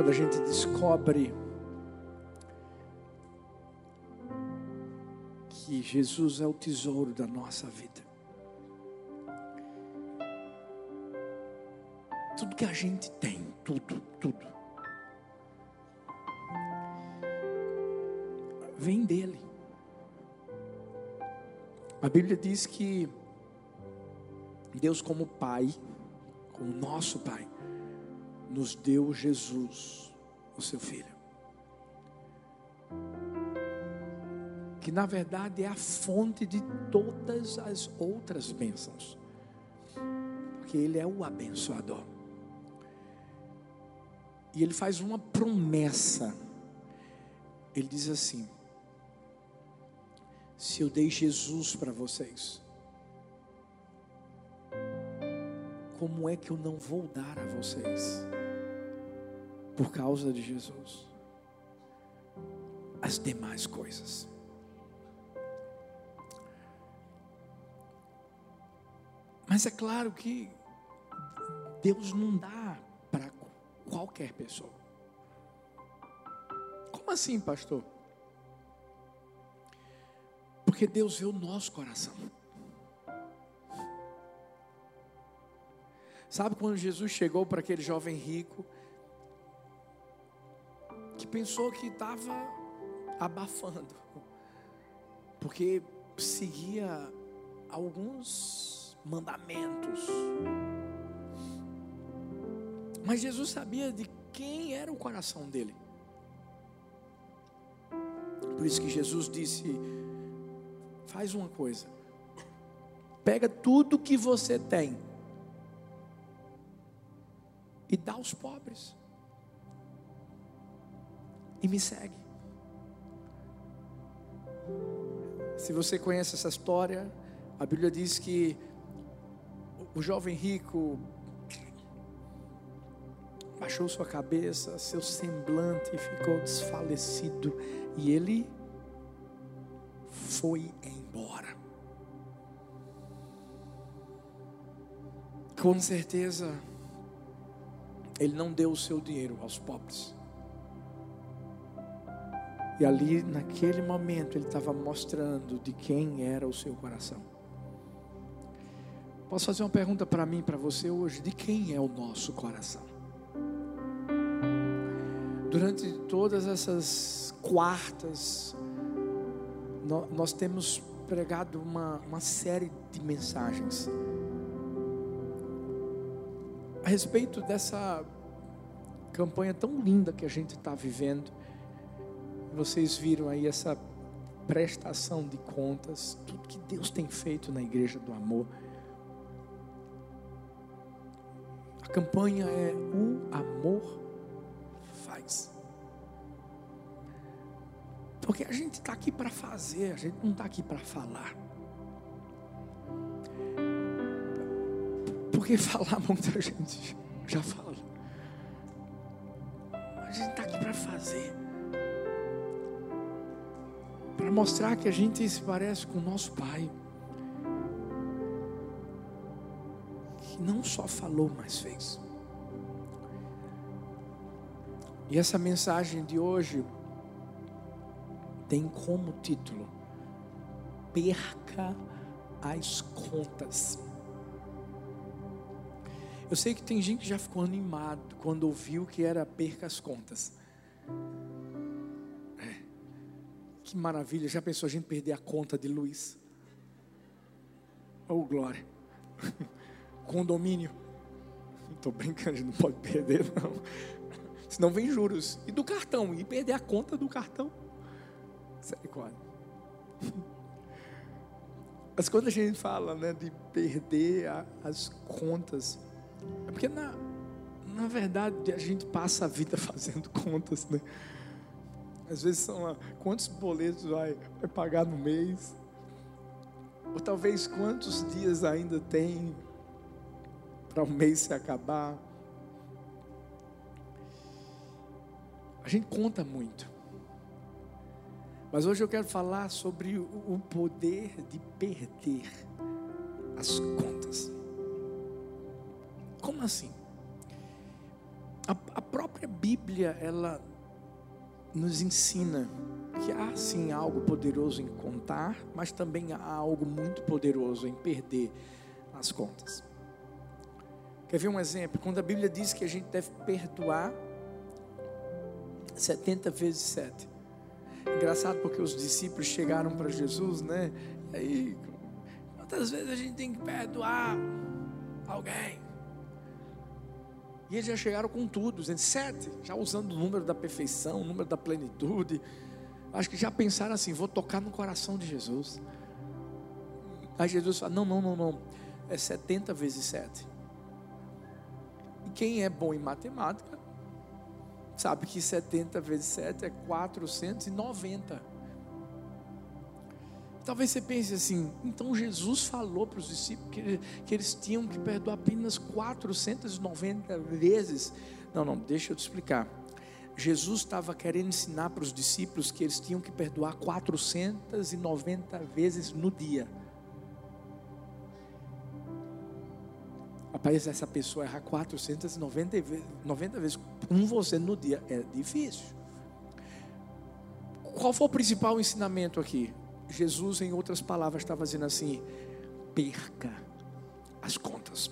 quando a gente descobre que Jesus é o tesouro da nossa vida. Tudo que a gente tem, tudo, tudo, vem dele. A Bíblia diz que Deus, como Pai, como nosso Pai, nos deu Jesus, o seu Filho. Que na verdade é a fonte de todas as outras bênçãos, porque Ele é o abençoador. E Ele faz uma promessa, Ele diz assim: se eu dei Jesus para vocês, como é que eu não vou dar a vocês? Por causa de Jesus, as demais coisas. Mas é claro que Deus não dá para qualquer pessoa. Como assim, pastor? Porque Deus vê o nosso coração. Sabe quando Jesus chegou para aquele jovem rico, pensou que estava abafando, porque seguia alguns mandamentos, mas Jesus sabia de quem era o coração dele. Por isso que Jesus disse: faz uma coisa, pega tudo que você tem e dá aos pobres, e me segue. Se você conhece essa história, a Bíblia diz que o jovem rico baixou sua cabeça, seu semblante ficou desfalecido e ele foi embora. Com certeza, ele não deu o seu dinheiro aos pobres. E ali, naquele momento, ele estava mostrando de quem era o seu coração. Posso fazer uma pergunta para mim, para você hoje? De quem é o nosso coração? Durante todas essas quartas, nós temos pregado uma, uma série de mensagens a respeito dessa campanha tão linda que a gente está vivendo. Vocês viram aí essa prestação de contas, tudo que Deus tem feito na igreja do amor. A campanha é o amor faz. Porque a gente está aqui para fazer, a gente não está aqui para falar. Porque falar muita gente já fala. A gente está aqui para fazer. Para mostrar que a gente se parece com o nosso Pai. Que não só falou, mas fez. E essa mensagem de hoje tem como título: Perca as contas. Eu sei que tem gente que já ficou animado quando ouviu que era perca as contas. Que maravilha, já pensou a gente perder a conta de luz? Oh, glória. Condomínio. Estou brincando, não pode perder, não. Senão vem juros. E do cartão, e perder a conta do cartão. Misericórdia. Mas quando a gente fala né, de perder a, as contas, é porque na, na verdade a gente passa a vida fazendo contas, né? Às vezes são lá, quantos boletos vai, vai pagar no mês? Ou talvez quantos dias ainda tem para o mês se acabar? A gente conta muito. Mas hoje eu quero falar sobre o poder de perder as contas. Como assim? A, a própria Bíblia, ela nos ensina que há sim algo poderoso em contar, mas também há algo muito poderoso em perder as contas. Quer ver um exemplo? Quando a Bíblia diz que a gente deve perdoar 70 vezes 7. Engraçado porque os discípulos chegaram para Jesus, né? E aí, quantas vezes a gente tem que perdoar alguém? E eles já chegaram com tudo, dizendo sete, já usando o número da perfeição, o número da plenitude. Acho que já pensaram assim: vou tocar no coração de Jesus. Aí Jesus fala: não, não, não, não. É 70 vezes 7. E quem é bom em matemática, sabe que 70 vezes 7 é 490. Talvez você pense assim, então Jesus falou para os discípulos que, que eles tinham que perdoar apenas 490 vezes. Não, não, deixa eu te explicar. Jesus estava querendo ensinar para os discípulos que eles tinham que perdoar 490 vezes no dia. Rapaz, essa pessoa errar 490 vezes, 90 vezes com você no dia é difícil. Qual foi o principal ensinamento aqui? Jesus, em outras palavras, estava dizendo assim: perca as contas.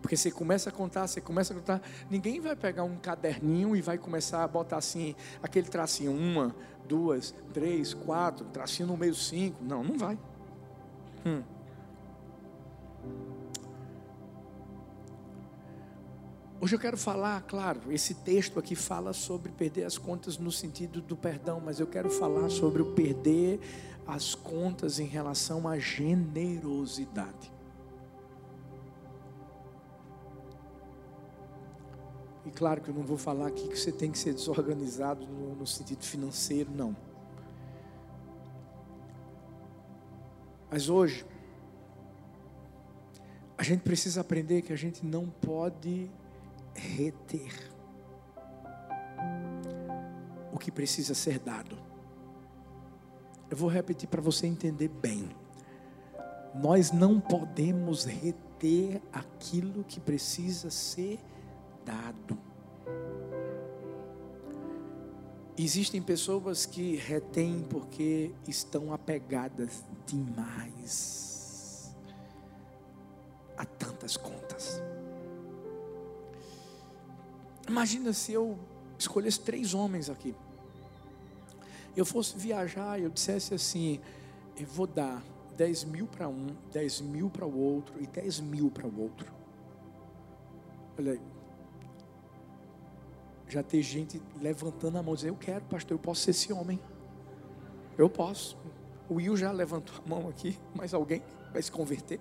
Porque você começa a contar, você começa a contar, ninguém vai pegar um caderninho e vai começar a botar assim, aquele tracinho, uma, duas, três, quatro, tracinho no meio cinco. Não, não vai. Hum. Hoje eu quero falar, claro, esse texto aqui fala sobre perder as contas no sentido do perdão, mas eu quero falar sobre o perder as contas em relação à generosidade. E claro que eu não vou falar aqui que você tem que ser desorganizado no, no sentido financeiro, não. Mas hoje, a gente precisa aprender que a gente não pode reter o que precisa ser dado. Eu vou repetir para você entender bem. Nós não podemos reter aquilo que precisa ser dado. Existem pessoas que retêm porque estão apegadas demais Imagina se eu escolhesse três homens aqui. Eu fosse viajar e eu dissesse assim: eu vou dar 10 mil para um, 10 mil para o outro e 10 mil para o outro. Olha aí. Já tem gente levantando a mão dizendo: Eu quero, pastor, eu posso ser esse homem. Eu posso. O Will já levantou a mão aqui, mas alguém vai se converter.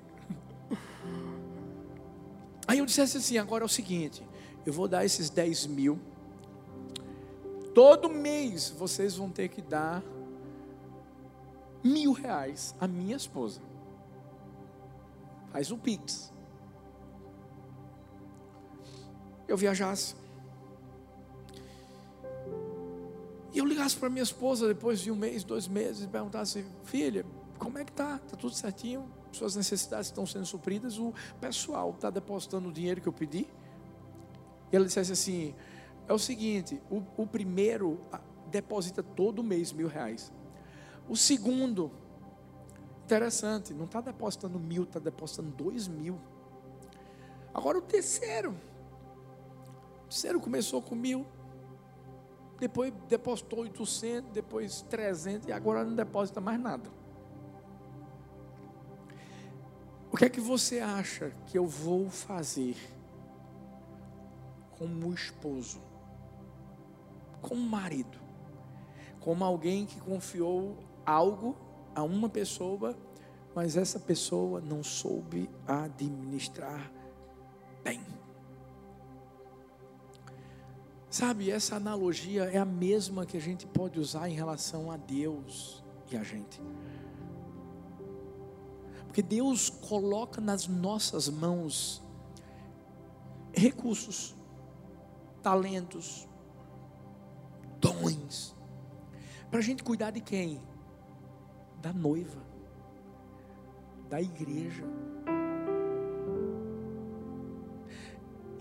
Aí eu dissesse assim: agora é o seguinte, eu vou dar esses 10 mil. Todo mês vocês vão ter que dar mil reais à minha esposa. Faz o Pix. Eu viajasse. E eu ligasse para minha esposa depois de um mês, dois meses, e perguntasse, filha, como é que tá? Está tudo certinho? Suas necessidades estão sendo supridas? O pessoal está depositando o dinheiro que eu pedi? E ela dissesse assim: é o seguinte, o, o primeiro deposita todo mês mil reais. O segundo, interessante, não está depositando mil, está depositando dois mil. Agora o terceiro, o terceiro começou com mil, depois depositou 800, depois 300 e agora não deposita mais nada. O que é que você acha que eu vou fazer como esposo, como marido, como alguém que confiou algo a uma pessoa, mas essa pessoa não soube administrar bem. Sabe, essa analogia é a mesma que a gente pode usar em relação a Deus e a gente. Porque Deus coloca nas nossas mãos recursos talentos, dons, para a gente cuidar de quem? Da noiva, da igreja.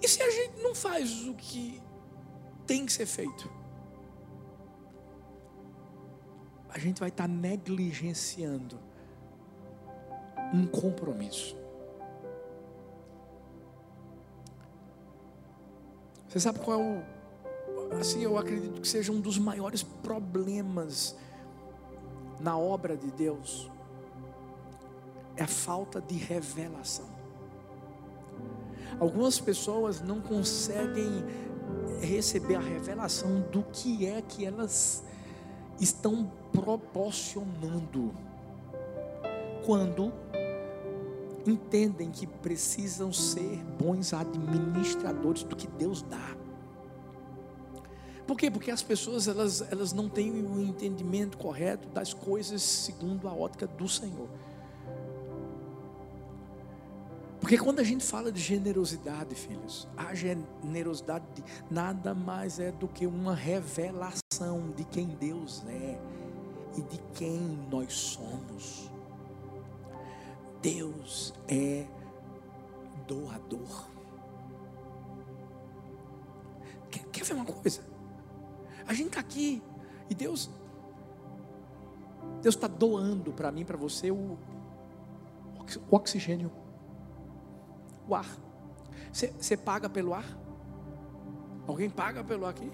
E se a gente não faz o que tem que ser feito, a gente vai estar negligenciando um compromisso. Você sabe qual é o. Assim, eu acredito que seja um dos maiores problemas na obra de Deus. É a falta de revelação. Algumas pessoas não conseguem receber a revelação do que é que elas estão proporcionando quando entendem que precisam ser bons administradores do que Deus dá. Por quê? Porque as pessoas elas, elas não têm o entendimento correto das coisas segundo a ótica do Senhor. Porque quando a gente fala de generosidade, filhos, a generosidade nada mais é do que uma revelação de quem Deus é e de quem nós somos. Deus é doador. Quer, quer ver uma coisa? A gente está aqui e Deus, Deus está doando para mim, para você o, o oxigênio, o ar. Você paga pelo ar? Alguém paga pelo ar aqui?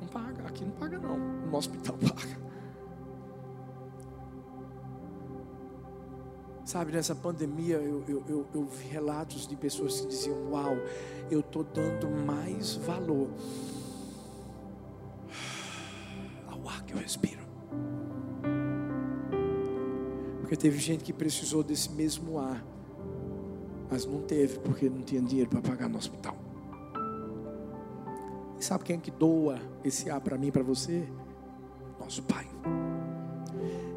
Não paga, aqui não paga não. No hospital paga. Sabe, nessa pandemia eu, eu, eu, eu vi relatos de pessoas que diziam: Uau, eu estou dando mais valor ao ar que eu respiro. Porque teve gente que precisou desse mesmo ar, mas não teve porque não tinha dinheiro para pagar no hospital. E sabe quem é que doa esse ar para mim, para você? Nosso Pai.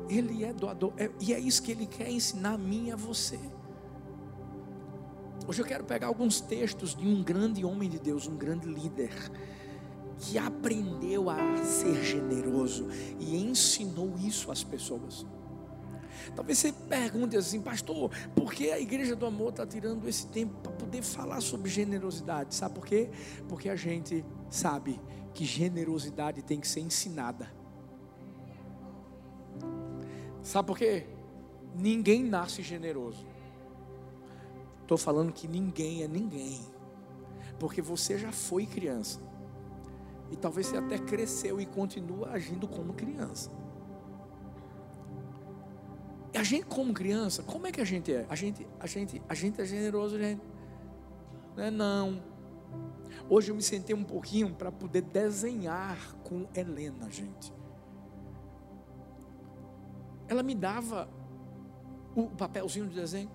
Ele é doador. É, e é isso que ele quer ensinar a mim e a você. Hoje eu quero pegar alguns textos de um grande homem de Deus, um grande líder, que aprendeu a ser generoso e ensinou isso às pessoas. Talvez você pergunte assim, pastor, por que a igreja do amor está tirando esse tempo para poder falar sobre generosidade? Sabe por quê? Porque a gente sabe que generosidade tem que ser ensinada. Sabe por quê? Ninguém nasce generoso. Estou falando que ninguém é ninguém. Porque você já foi criança. E talvez você até cresceu e continua agindo como criança. E a gente como criança, como é que a gente é? A gente, a gente, a gente é generoso, gente. Não é não. Hoje eu me sentei um pouquinho para poder desenhar com Helena, gente ela me dava o papelzinho de desenho.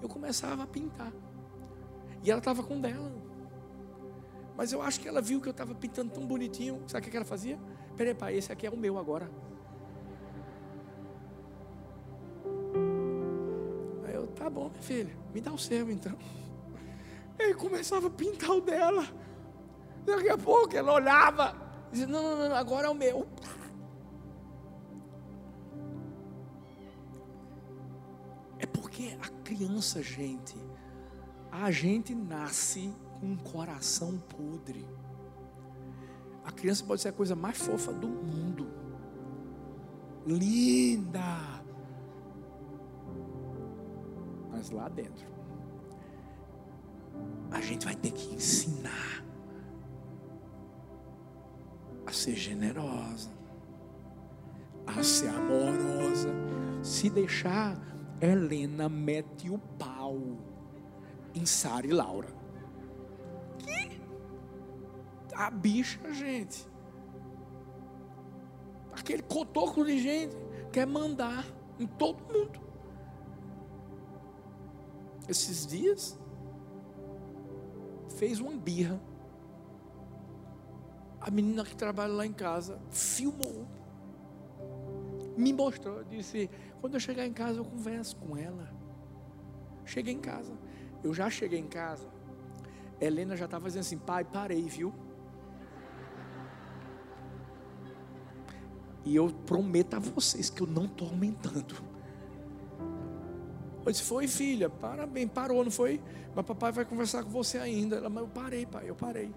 Eu começava a pintar. E ela estava com dela. Mas eu acho que ela viu que eu estava pintando tão bonitinho. Sabe o que ela fazia? Peraí, pai, esse aqui é o meu agora. Aí eu, tá bom, minha filha, me dá o seu então. Aí começava a pintar o dela. Daqui a pouco ela olhava. Dizia, não, não, não, agora é o meu. Criança, gente, a gente nasce com um coração podre. A criança pode ser a coisa mais fofa do mundo. Linda. Mas lá dentro, a gente vai ter que ensinar a ser generosa, a ser amorosa. Se deixar Helena mete o pau em Sara e Laura. Que? A bicha, gente. Aquele cotoco de gente quer mandar em todo mundo. Esses dias fez uma birra. A menina que trabalha lá em casa filmou me mostrou, disse: quando eu chegar em casa eu converso com ela. Cheguei em casa, eu já cheguei em casa. Helena já estava dizendo assim: pai, parei, viu? E eu prometo a vocês que eu não estou aumentando. Eu disse, foi filha, parabéns, parou, não foi? Mas papai vai conversar com você ainda. Ela, mas eu parei, pai, eu parei.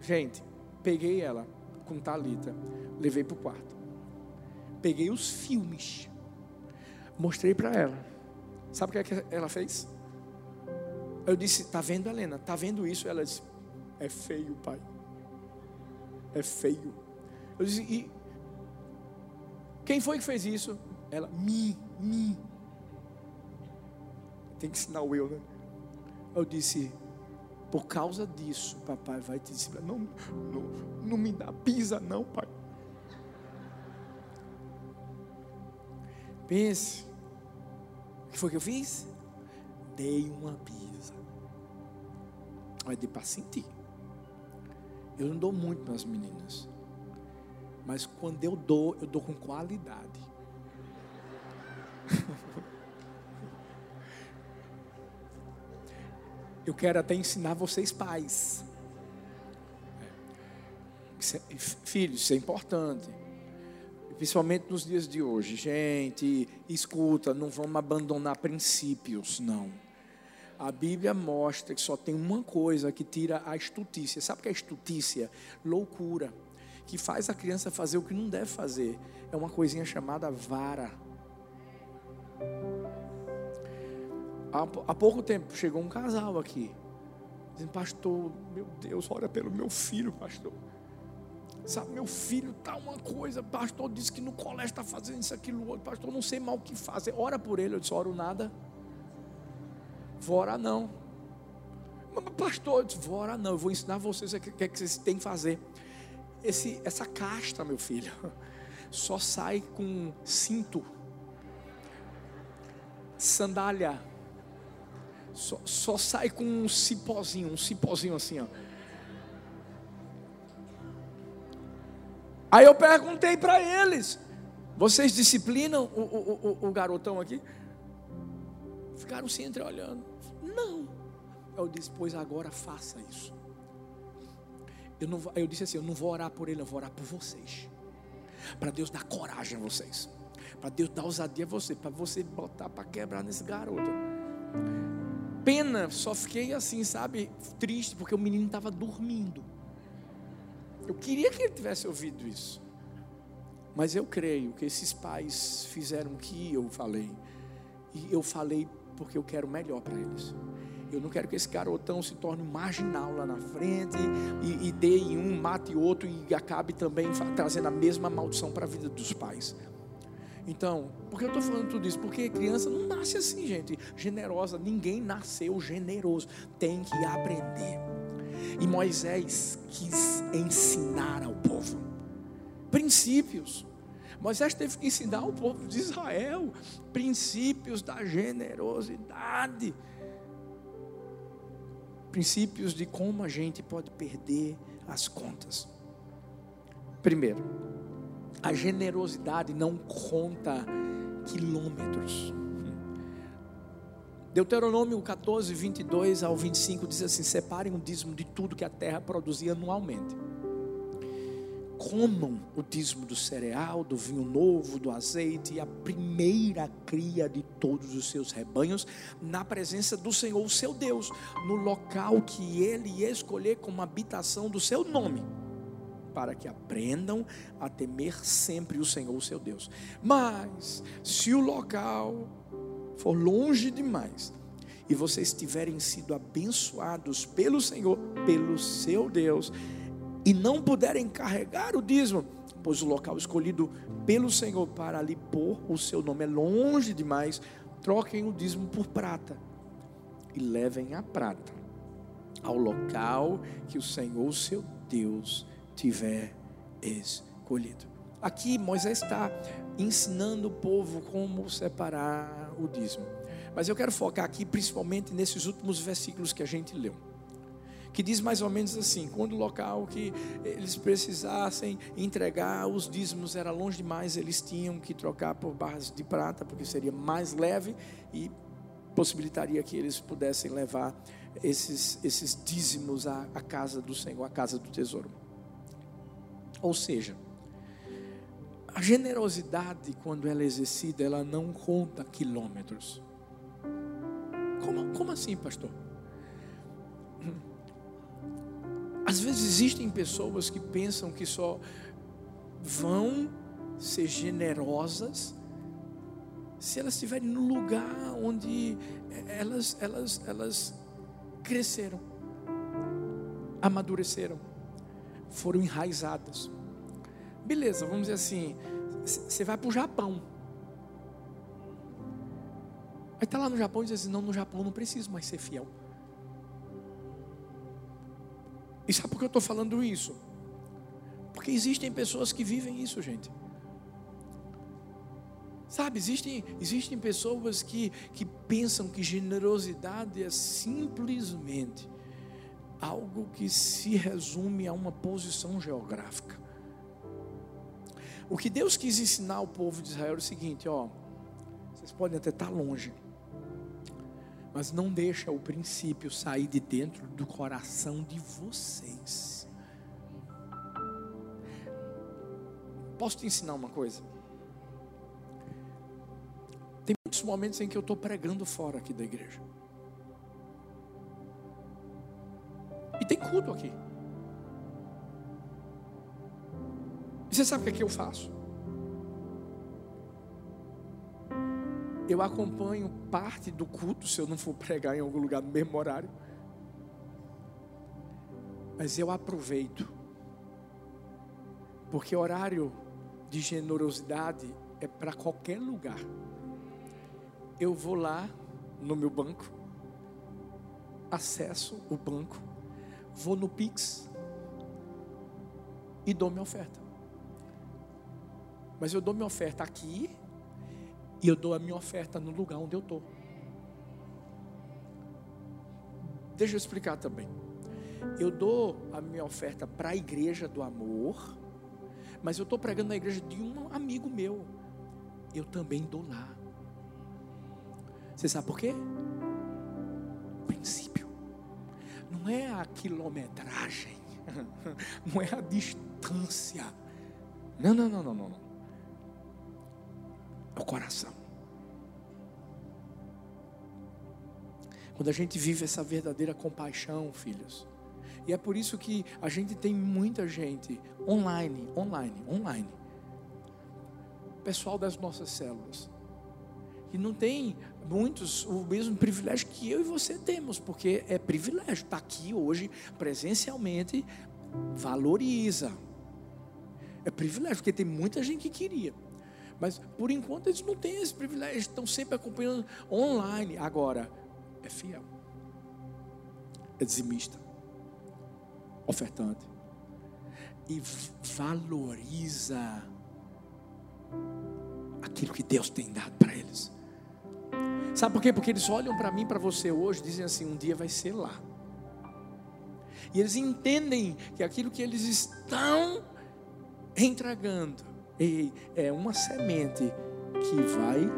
Gente, peguei ela com Talita, levei para o quarto. Peguei os filmes, mostrei para ela. Sabe o que, é que ela fez? Eu disse, tá vendo, Helena? Tá vendo isso? Ela disse, é feio, pai. É feio. Eu disse, e quem foi que fez isso? Ela, me, me. Tem que ensinar o eu, né? Eu disse, por causa disso, papai vai te dizer, não, não, não me dá pisa não, pai. Pense, o que foi que eu fiz? Dei uma pisa. Vai de para sentir. Eu não dou muito para as meninas. Mas quando eu dou, eu dou com qualidade. Eu quero até ensinar vocês pais. Filhos, isso é importante. Principalmente nos dias de hoje. Gente, escuta, não vamos abandonar princípios, não. A Bíblia mostra que só tem uma coisa que tira a estutícia. Sabe o que é estutícia? Loucura que faz a criança fazer o que não deve fazer. É uma coisinha chamada vara. Há, pouco tempo chegou um casal aqui, dizendo, pastor, meu Deus, ora pelo meu filho, pastor. Sabe, meu filho está uma coisa, pastor disse que no colégio está fazendo isso, aquilo, outro, pastor, não sei mal o que fazer. Ora por ele, eu disse, oro nada. Vou orar não. Mas, pastor, eu disse, vou orar não, eu vou ensinar vocês o que, é que vocês têm que fazer esse, essa casta, meu filho, só sai com cinto, sandália, só, só sai com um cipózinho, um cipózinho assim, ó. Aí eu perguntei para eles: vocês disciplinam o, o, o, o, garotão aqui? Ficaram se entreolhando. Não. Eu disse: pois agora faça isso. Eu, não, eu disse assim: eu não vou orar por ele, eu vou orar por vocês. Para Deus dar coragem a vocês. Para Deus dar ousadia a você. Para você botar para quebrar nesse garoto. Pena, só fiquei assim, sabe, triste, porque o menino estava dormindo. Eu queria que ele tivesse ouvido isso. Mas eu creio que esses pais fizeram o que eu falei. E eu falei porque eu quero melhor para eles. Eu não quero que esse garotão se torne marginal lá na frente e, e dê em um, mate outro e acabe também trazendo a mesma maldição para a vida dos pais. Então, por que eu estou falando tudo isso? Porque criança não nasce assim, gente, generosa. Ninguém nasceu generoso. Tem que aprender. E Moisés quis ensinar ao povo princípios. Moisés teve que ensinar ao povo de Israel princípios da generosidade princípios de como a gente pode perder as contas. Primeiro, a generosidade não conta quilômetros. Deuteronômio 14, 22 ao 25 diz assim: Separem o dízimo de tudo que a terra produzia anualmente comam o dízimo do cereal, do vinho novo, do azeite e a primeira cria de todos os seus rebanhos, na presença do Senhor, o seu Deus, no local que ele escolher como habitação do seu nome, para que aprendam a temer sempre o Senhor, o seu Deus. Mas, se o local for longe demais, e vocês tiverem sido abençoados pelo Senhor, pelo seu Deus, e não puderem carregar o dízimo, pois o local escolhido pelo Senhor para ali pôr o seu nome é longe demais, troquem o dízimo por prata e levem a prata ao local que o Senhor, seu Deus, tiver escolhido. Aqui Moisés está ensinando o povo como separar o dízimo. Mas eu quero focar aqui principalmente nesses últimos versículos que a gente leu que diz mais ou menos assim: quando o local que eles precisassem entregar os dízimos era longe demais, eles tinham que trocar por barras de prata, porque seria mais leve e possibilitaria que eles pudessem levar esses, esses dízimos à, à casa do Senhor, à casa do tesouro. Ou seja, A generosidade, quando ela é exercida, ela não conta quilômetros. Como, como assim, pastor? Às vezes existem pessoas que pensam que só vão ser generosas se elas estiverem no lugar onde elas, elas, elas cresceram, amadureceram, foram enraizadas. Beleza, vamos dizer assim, você vai para o Japão. Aí está lá no Japão e diz assim, não, no Japão não preciso mais ser fiel. E sabe por que eu estou falando isso? Porque existem pessoas que vivem isso, gente. Sabe, existem, existem pessoas que, que pensam que generosidade é simplesmente algo que se resume a uma posição geográfica. O que Deus quis ensinar ao povo de Israel é o seguinte: ó, vocês podem até estar longe, mas não deixa o princípio sair de dentro do coração de vocês. Posso te ensinar uma coisa? Tem muitos momentos em que eu estou pregando fora aqui da igreja. E tem culto aqui. Você sabe o que, é que eu faço? Eu acompanho parte do culto, se eu não for pregar em algum lugar no mesmo horário. Mas eu aproveito. Porque horário de generosidade é para qualquer lugar. Eu vou lá no meu banco, acesso o banco, vou no Pix e dou minha oferta. Mas eu dou minha oferta aqui e eu dou a minha oferta no lugar onde eu estou. Deixa eu explicar também. Eu dou a minha oferta para a igreja do amor, mas eu estou pregando na igreja de um amigo meu. Eu também dou lá. Você sabe por quê? Princípio. Não é a quilometragem, não é a distância. Não, não, não, não, não o coração. Quando a gente vive essa verdadeira compaixão, filhos. E é por isso que a gente tem muita gente online, online, online. Pessoal das nossas células. Que não tem muitos o mesmo privilégio que eu e você temos, porque é privilégio estar aqui hoje presencialmente, valoriza. É privilégio, porque tem muita gente que queria. Mas por enquanto eles não têm esse privilégio, estão sempre acompanhando online. Agora, é fiel, é dizimista, ofertante e valoriza aquilo que Deus tem dado para eles. Sabe por quê? Porque eles olham para mim, para você hoje, dizem assim: um dia vai ser lá. E eles entendem que aquilo que eles estão entregando Ei, é uma semente que vai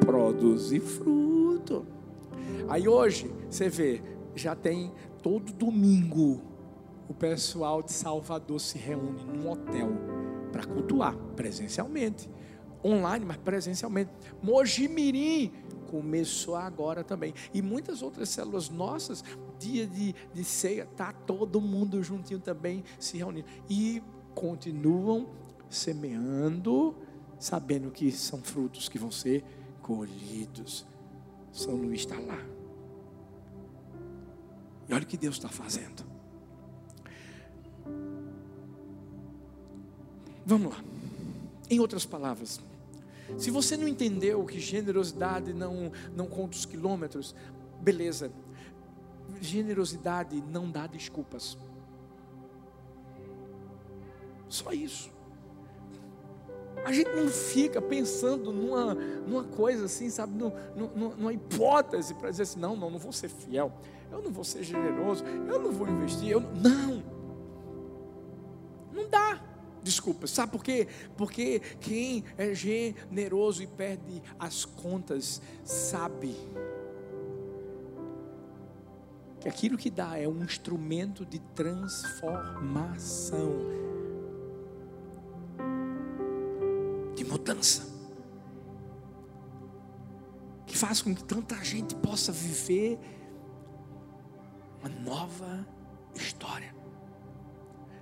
produzir fruto. Aí hoje, você vê, já tem todo domingo o pessoal de Salvador se reúne num hotel para cultuar presencialmente, online, mas presencialmente. Mojimirim começou agora também. E muitas outras células nossas, dia de, de ceia, tá todo mundo juntinho também se reunindo. E continuam semeando, sabendo que são frutos que vão ser colhidos. São Luís está lá. E olha o que Deus está fazendo. Vamos lá. Em outras palavras, se você não entendeu que generosidade não, não conta os quilômetros, beleza. Generosidade não dá desculpas. Só isso. A gente não fica pensando numa, numa coisa assim, sabe, numa, numa hipótese para dizer assim: não, não, não vou ser fiel, eu não vou ser generoso, eu não vou investir, eu não. Não, não dá. Desculpa, sabe por quê? Porque quem é generoso e perde as contas sabe que aquilo que dá é um instrumento de transformação mudança que faz com que tanta gente possa viver uma nova história.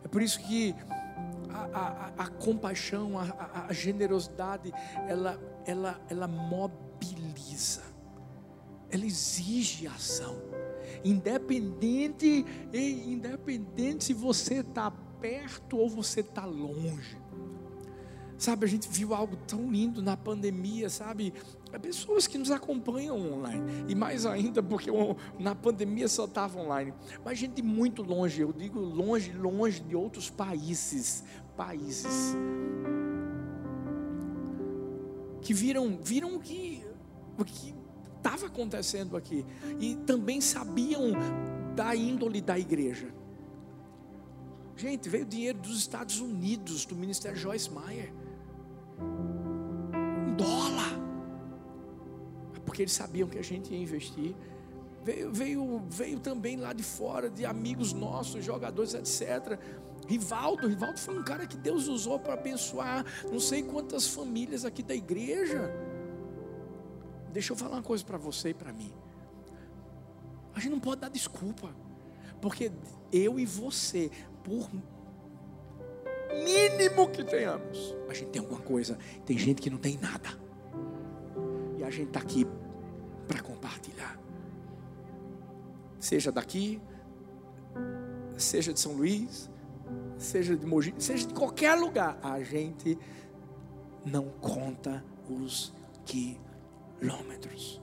É por isso que a, a, a compaixão, a, a, generosidade, ela, ela, ela mobiliza, ela exige ação. Independente, independente se você está perto ou você está longe. Sabe, a gente viu algo tão lindo na pandemia, sabe? Pessoas que nos acompanham online. E mais ainda, porque na pandemia só estava online. Mas gente muito longe, eu digo longe, longe de outros países. Países. Que viram, viram o que o que estava acontecendo aqui. E também sabiam da índole da igreja. Gente, veio dinheiro dos Estados Unidos, do Ministério Joyce Meyer porque eles sabiam que a gente ia investir. Veio, veio, veio também lá de fora, de amigos nossos, jogadores, etc. Rivaldo, Rivaldo foi um cara que Deus usou para abençoar não sei quantas famílias aqui da igreja. Deixa eu falar uma coisa para você e para mim. A gente não pode dar desculpa, porque eu e você, por mínimo que tenhamos, a gente tem alguma coisa. Tem gente que não tem nada. E a gente está aqui para compartilhar. Seja daqui, seja de São Luís, seja de Mogi, seja de qualquer lugar, a gente não conta os quilômetros.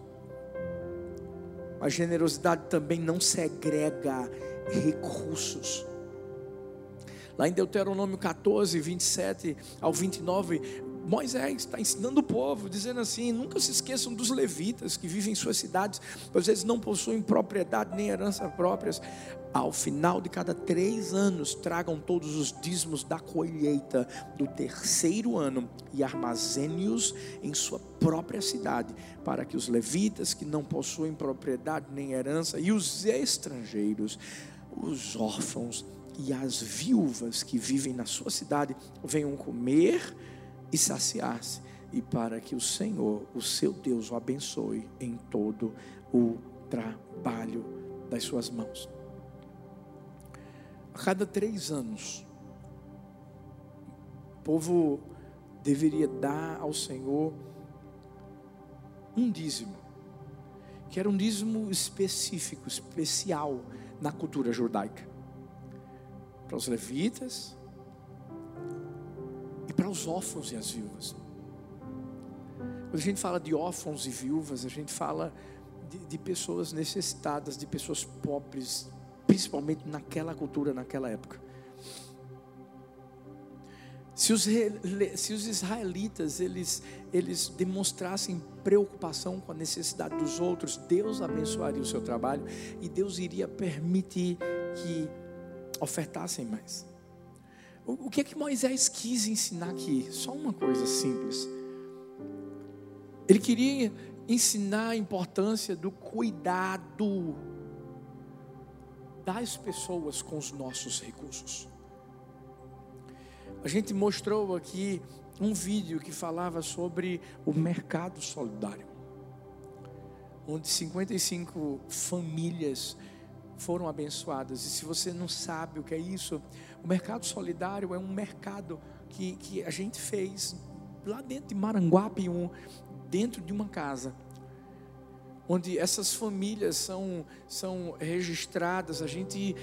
A generosidade também não segrega recursos. Lá em Deuteronômio 14, 27 ao 29, Moisés está ensinando o povo, dizendo assim: nunca se esqueçam dos levitas que vivem em suas cidades, pois eles não possuem propriedade nem herança próprias. Ao final de cada três anos, tragam todos os dízimos da colheita do terceiro ano e armazene-os em sua própria cidade, para que os levitas que não possuem propriedade nem herança e os estrangeiros, os órfãos, e as viúvas que vivem na sua cidade venham comer e saciar-se, e para que o Senhor, o seu Deus, o abençoe em todo o trabalho das suas mãos. A cada três anos, o povo deveria dar ao Senhor um dízimo, que era um dízimo específico, especial na cultura judaica para os levitas e para os órfãos e as viúvas. Quando a gente fala de órfãos e viúvas, a gente fala de, de pessoas necessitadas, de pessoas pobres, principalmente naquela cultura, naquela época. Se os, se os, israelitas eles, eles demonstrassem preocupação com a necessidade dos outros, Deus abençoaria o seu trabalho e Deus iria permitir que ofertassem mais. O, que é que Moisés quis ensinar aqui? Só uma coisa simples. Ele queria ensinar a importância do cuidado das pessoas com os nossos recursos. A gente mostrou aqui um vídeo que falava sobre o mercado solidário, onde 55 famílias foram abençoadas. E se você não sabe o que é isso, o mercado solidário é um mercado que, que a gente fez lá dentro de Maranguape, um, dentro de uma casa. Onde essas famílias são, são registradas, a gente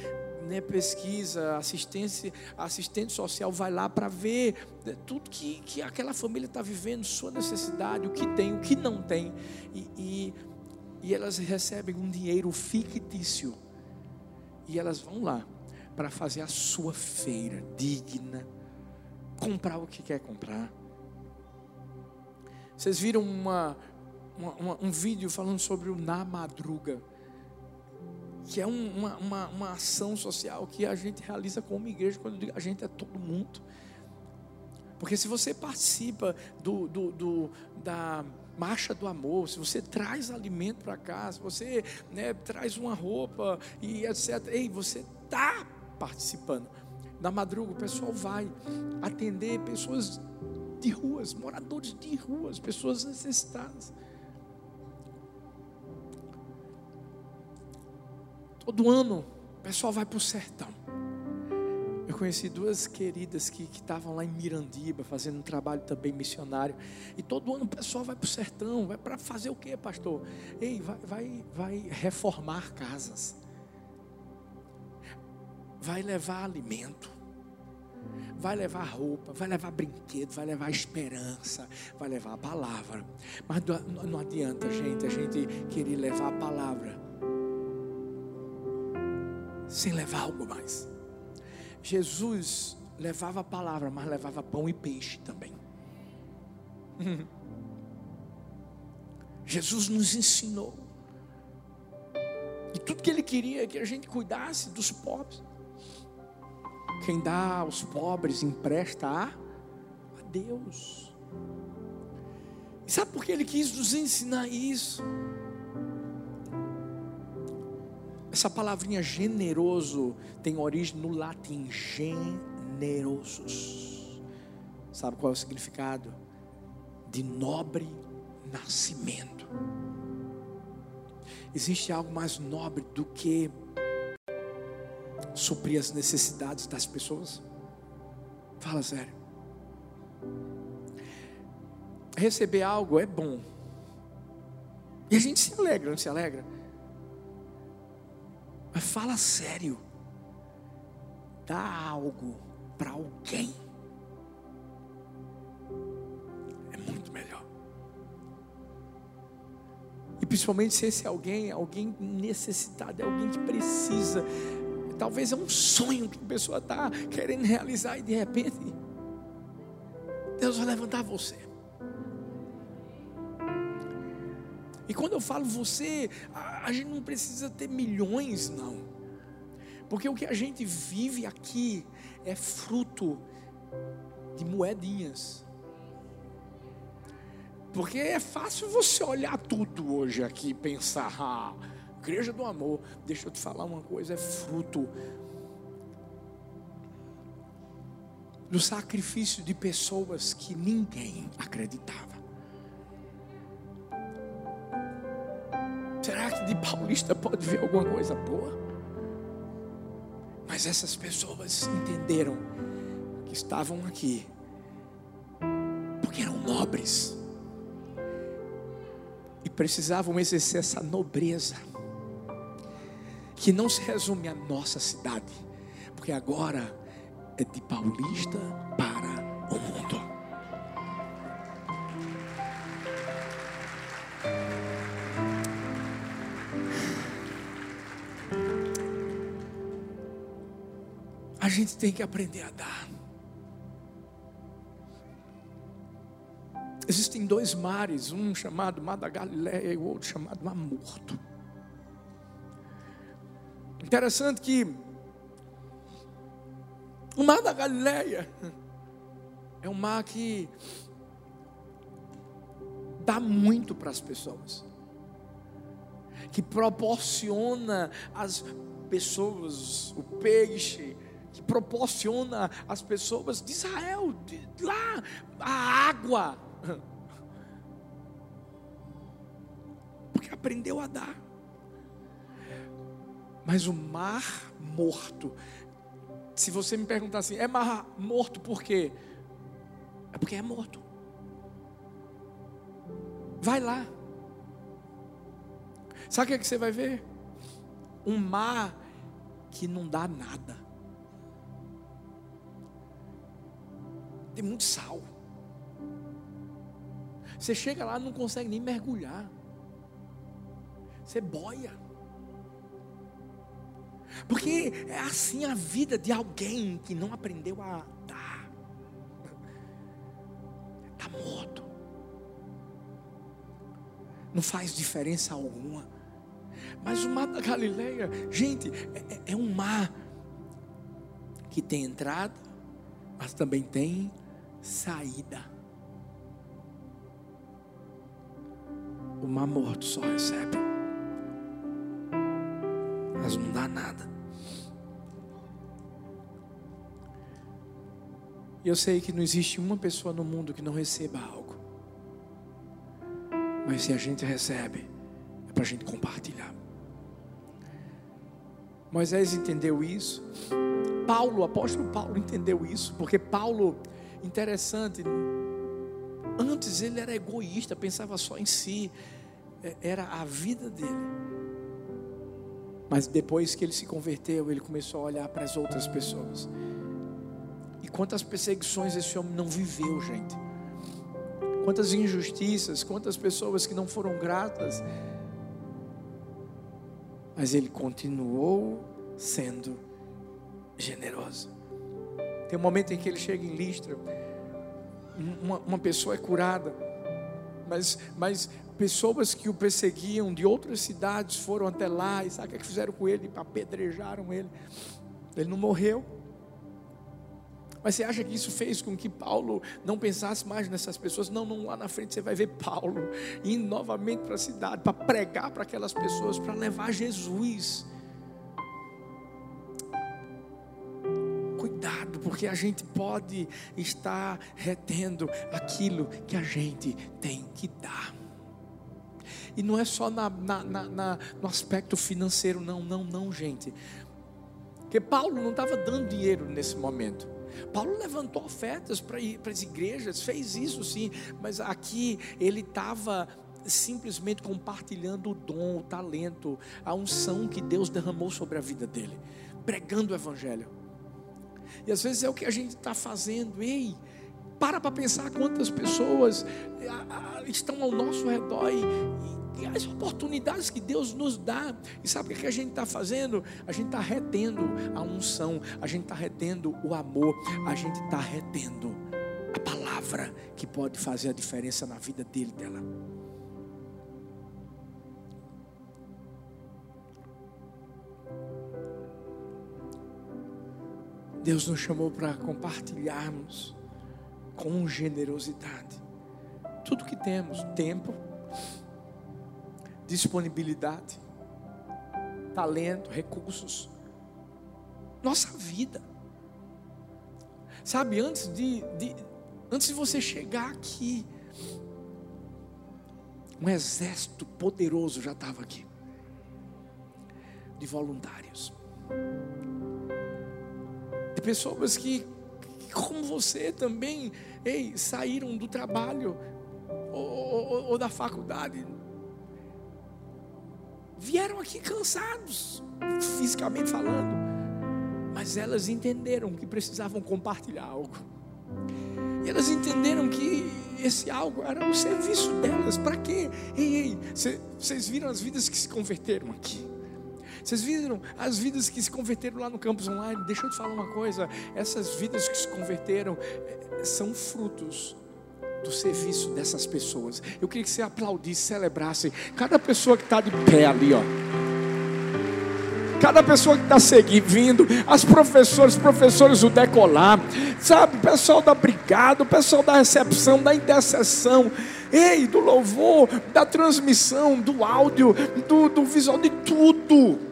né, pesquisa, assistência, assistente social vai lá para ver né, tudo que, que aquela família está vivendo, sua necessidade, o que tem, o que não tem. E, e, e elas recebem um dinheiro fictício e elas vão lá para fazer a sua feira digna, comprar o que quer comprar. Vocês viram uma, uma, um vídeo falando sobre o Na Madruga, que é um, uma, uma, uma ação social que a gente realiza como igreja, quando digo a gente é todo mundo. Porque se você participa do, do, do da marcha do amor, se você traz alimento para casa, se você né, traz uma roupa e etc. Ei, você está participando. Na madruga o pessoal vai atender pessoas de ruas, moradores de ruas, pessoas necessitadas. Todo ano, o pessoal vai para o sertão. Conheci duas queridas que estavam lá em Mirandiba, fazendo um trabalho também missionário. E todo ano o pessoal vai para o sertão, vai para fazer o quê, pastor? Ei, vai, vai, vai reformar casas. Vai levar alimento. Vai levar roupa, vai levar brinquedo, vai levar esperança, vai levar a palavra. Mas não adianta, gente, a gente querer levar a palavra sem levar algo mais. Jesus levava a palavra, mas levava pão e peixe também. Jesus nos ensinou. E tudo que ele queria é que a gente cuidasse dos pobres. Quem dá aos pobres empresta a, Deus. E sabe por que ele quis nos ensinar isso? Essa palavrinha generoso tem origem no latim generosos. Sabe qual é o significado? De nobre nascimento. Existe algo mais nobre do que suprir as necessidades das pessoas? Fala sério. Receber algo é bom. E a gente se alegra, não se alegra? Mas fala sério. Dá algo para alguém. É muito melhor. E principalmente se esse alguém, alguém necessitado, é alguém que precisa. Talvez é um sonho que a pessoa está querendo realizar e de repente Deus vai levantar você. E quando eu falo você, a, a gente não precisa ter milhões, não. Porque o que a gente vive aqui é fruto de moedinhas. Porque é fácil você olhar tudo hoje aqui e pensar, ah, igreja do amor. Deixa eu te falar uma coisa, é fruto do sacrifício de pessoas que ninguém acreditava. De paulista pode ver alguma coisa boa? Mas essas pessoas entenderam que estavam aqui porque eram nobres e precisavam exercer essa nobreza que não se resume à nossa cidade, porque agora é de paulista para gente tem que aprender a dar. Existem dois mares, um chamado Mar da Galileia e o outro chamado Mar Morto. Interessante que o Mar da Galileia é um mar que dá muito para as pessoas, que proporciona às pessoas o peixe, que proporciona às pessoas de Israel, de lá, a água. Porque aprendeu a dar. Mas o mar morto, se você me perguntar assim, é mar morto por quê? É porque é morto. Vai lá. Sabe o que, é que você vai ver? Um mar que não dá nada. Tem muito sal. Você chega lá não consegue nem mergulhar. Você boia. Porque é assim a vida de alguém que não aprendeu a dar. Está morto. Não faz diferença alguma. Mas o mar da Galileia, gente, é, é, é um mar que tem entrada, mas também tem saída. O mar morto só recebe, mas não dá nada. E eu sei que não existe uma pessoa no mundo que não receba algo. Mas se a gente recebe, é para a gente compartilhar. Moisés entendeu isso. Paulo, o apóstolo Paulo entendeu isso, porque Paulo, interessante, antes ele era egoísta, pensava só em si, é, era a vida dele. Mas depois que ele se converteu, ele começou a olhar para as outras pessoas. E quantas perseguições esse homem não viveu, gente. Quantas injustiças, quantas pessoas que não foram gratas. Mas ele continuou sendo generoso. Tem um momento em que ele chega em Listra, uma, uma pessoa é curada, mas, mas pessoas que o perseguiam de outras cidades foram até lá e sabe o que fizeram com ele? Apedrejaram ele. Ele não morreu. Mas você acha que isso fez com que Paulo não pensasse mais nessas pessoas? Não, não, lá na frente você vai ver Paulo indo novamente para a cidade para pregar para aquelas pessoas, para levar Jesus. Porque a gente pode estar retendo aquilo que a gente tem que dar. E não é só na, na, na, no aspecto financeiro, não, não, não, gente. Porque Paulo não estava dando dinheiro nesse momento. Paulo levantou ofertas para as igrejas, fez isso sim, mas aqui ele estava simplesmente compartilhando o dom, o talento, a unção que Deus derramou sobre a vida dele, pregando o Evangelho. E às vezes é o que a gente está fazendo, ei, para para pensar quantas pessoas estão ao nosso redor e, e as oportunidades que Deus nos dá. E sabe o que a gente está fazendo? A gente está retendo a unção, a gente está retendo o amor, a gente está retendo a palavra que pode fazer a diferença na vida dele, dela. Deus nos chamou para compartilharmos com generosidade tudo que temos: tempo, disponibilidade, talento, recursos, nossa vida. Sabe, antes de, de, antes de você chegar aqui, um exército poderoso já estava aqui de voluntários, de pessoas que, como você também, ei, saíram do trabalho ou, ou, ou da faculdade, vieram aqui cansados, fisicamente falando, mas elas entenderam que precisavam compartilhar algo. E elas entenderam que esse algo era o serviço delas. Para quê? Ei, ei, vocês viram as vidas que se converteram aqui? Vocês viram as vidas que se converteram lá no campus online? Deixa eu te falar uma coisa: essas vidas que se converteram eh, são frutos do serviço dessas pessoas. Eu queria que você aplaudisse, celebrasse cada pessoa que está de pé ali, ó. Cada pessoa que está seguindo, as professoras, professores do decolar, sabe, pessoal da brigada, pessoal da recepção, da intercessão, ei, do louvor, da transmissão, do áudio, do, do visual, de tudo.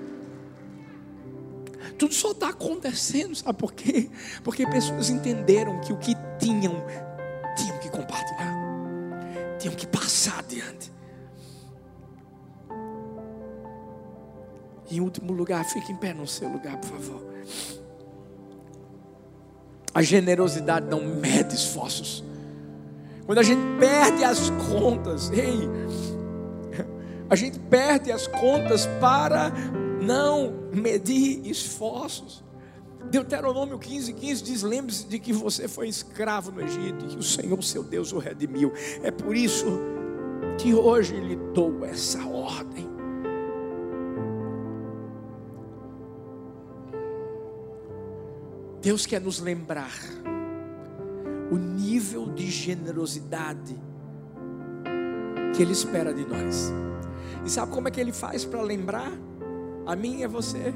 Tudo só está acontecendo, sabe por quê? Porque pessoas entenderam que o que tinham tinham que compartilhar, tinham que passar adiante. Em último lugar, fique em pé no seu lugar, por favor. A generosidade não mede esforços. Quando a gente perde as contas, ei, a gente perde as contas para não medir esforços. Deuteronômio 15, 15 diz: Lembre-se de que você foi escravo no Egito e que o Senhor, seu Deus, o redimiu. É por isso que hoje lhe dou essa ordem. Deus quer nos lembrar o nível de generosidade que Ele espera de nós. E sabe como é que Ele faz para lembrar? A mim e a você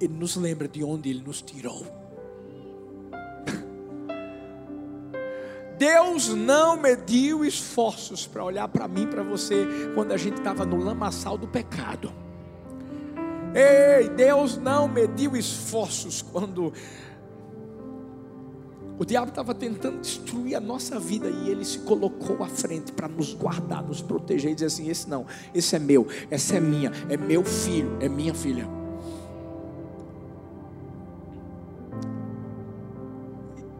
ele nos lembra de onde Ele nos tirou. Deus não mediu esforços para olhar para mim, para você, quando a gente estava no lamaçal do pecado. Ei, Deus não mediu esforços quando O diabo estava tentando destruir a nossa vida e ele se colocou à frente para nos guardar, nos proteger e dizer assim: esse não, esse é meu, essa é minha, é meu filho, é minha filha.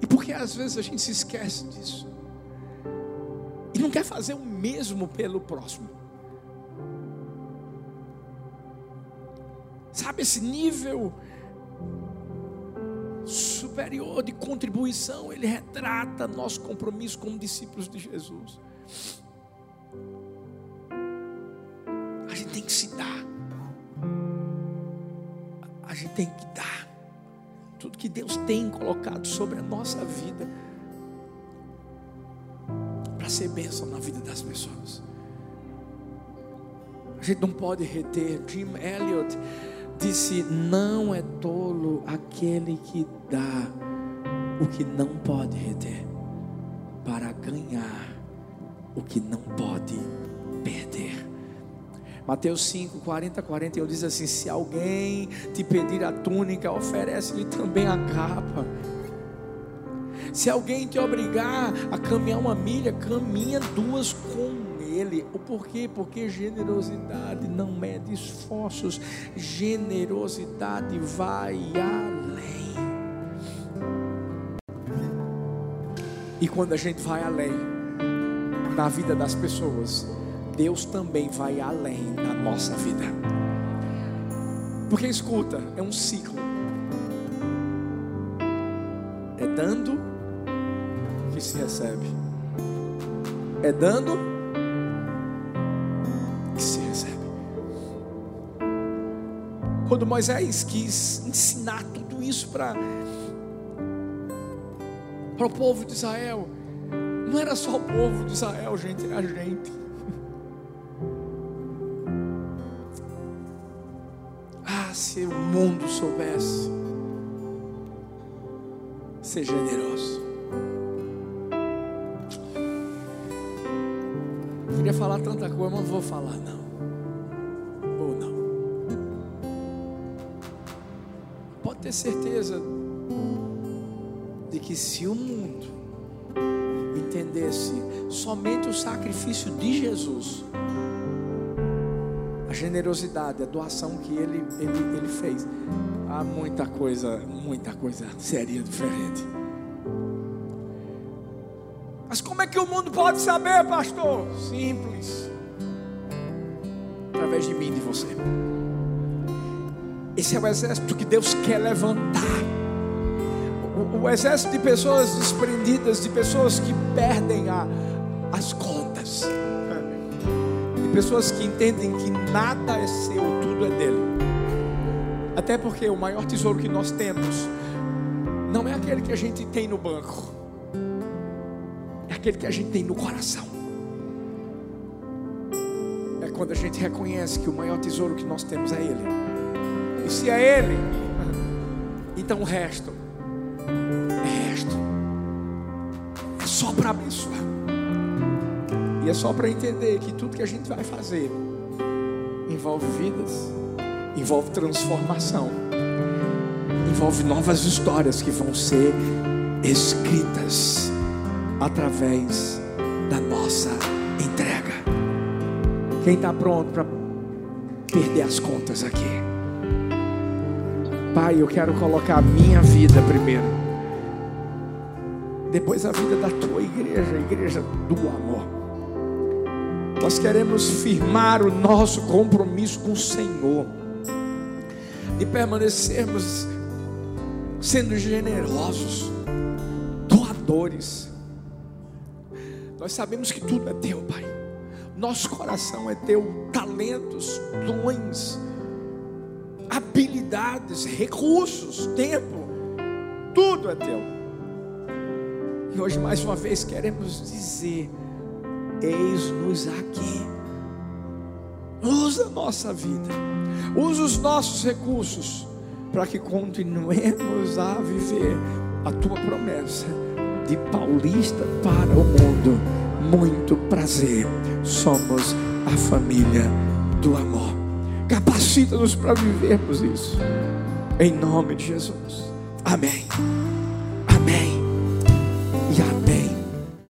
E porque às vezes a gente se esquece disso e não quer fazer o mesmo pelo próximo. Sabe esse nível superior de contribuição, ele retrata nosso compromisso como discípulos de Jesus. A gente tem que se dar. A gente tem que dar. Tudo que Deus tem colocado sobre a nossa vida para ser bênção na vida das pessoas. A gente não pode reter. Jim Elliot disse: Não é tolo aquele que dá o que não pode reter, para ganhar o que não pode perder. Mateus 5, 40, 41 diz assim: Se alguém te pedir a túnica, oferece-lhe também a capa. Se alguém te obrigar a caminhar uma milha, caminha duas com O porquê? Porque generosidade não mede esforços, generosidade vai além. E quando a gente vai além na vida das pessoas, Deus também vai além na nossa vida. Porque escuta, é um ciclo. É dando que se recebe. É dando Quando Moisés quis ensinar tudo isso para o povo de Israel, não era só o povo de Israel, gente, era a gente. Ah, se o mundo soubesse ser generoso. Eu queria falar tanta coisa, mas não vou falar não. Ter certeza de que se o mundo entendesse somente o sacrifício de Jesus, a generosidade, a doação que ele, ele, ele fez, há muita coisa, muita coisa seria diferente. Mas como é que o mundo pode saber, pastor? Simples. Através de mim e de você. Esse é o exército que Deus quer levantar. O, o exército de pessoas desprendidas, de pessoas que perdem a, as contas, de pessoas que entendem que nada é seu, tudo é dele. Até porque o maior tesouro que nós temos não é aquele que a gente tem no banco, é aquele que a gente tem no coração. É quando a gente reconhece que o maior tesouro que nós temos é Ele. E se é Ele, então o resto é resto. É só para abençoar. E é só para entender que tudo que a gente vai fazer envolve vidas, envolve transformação, envolve novas histórias que vão ser escritas através da nossa entrega. Quem está pronto para perder as contas aqui? Pai, eu quero colocar a minha vida primeiro. Depois a vida da tua igreja, a igreja do amor. Nós queremos firmar o nosso compromisso com o Senhor. De permanecermos sendo generosos, doadores. Nós sabemos que tudo é teu, Pai. Nosso coração é teu, talentos, dons habilidades, recursos, tempo, tudo é teu. E hoje, mais uma vez, queremos dizer: eis-nos aqui. Usa a nossa vida, usa os nossos recursos, para que continuemos a viver a tua promessa de paulista para o mundo. Muito prazer, somos a família do amor. Capacita-nos para vivermos isso. Em nome de Jesus. Amém.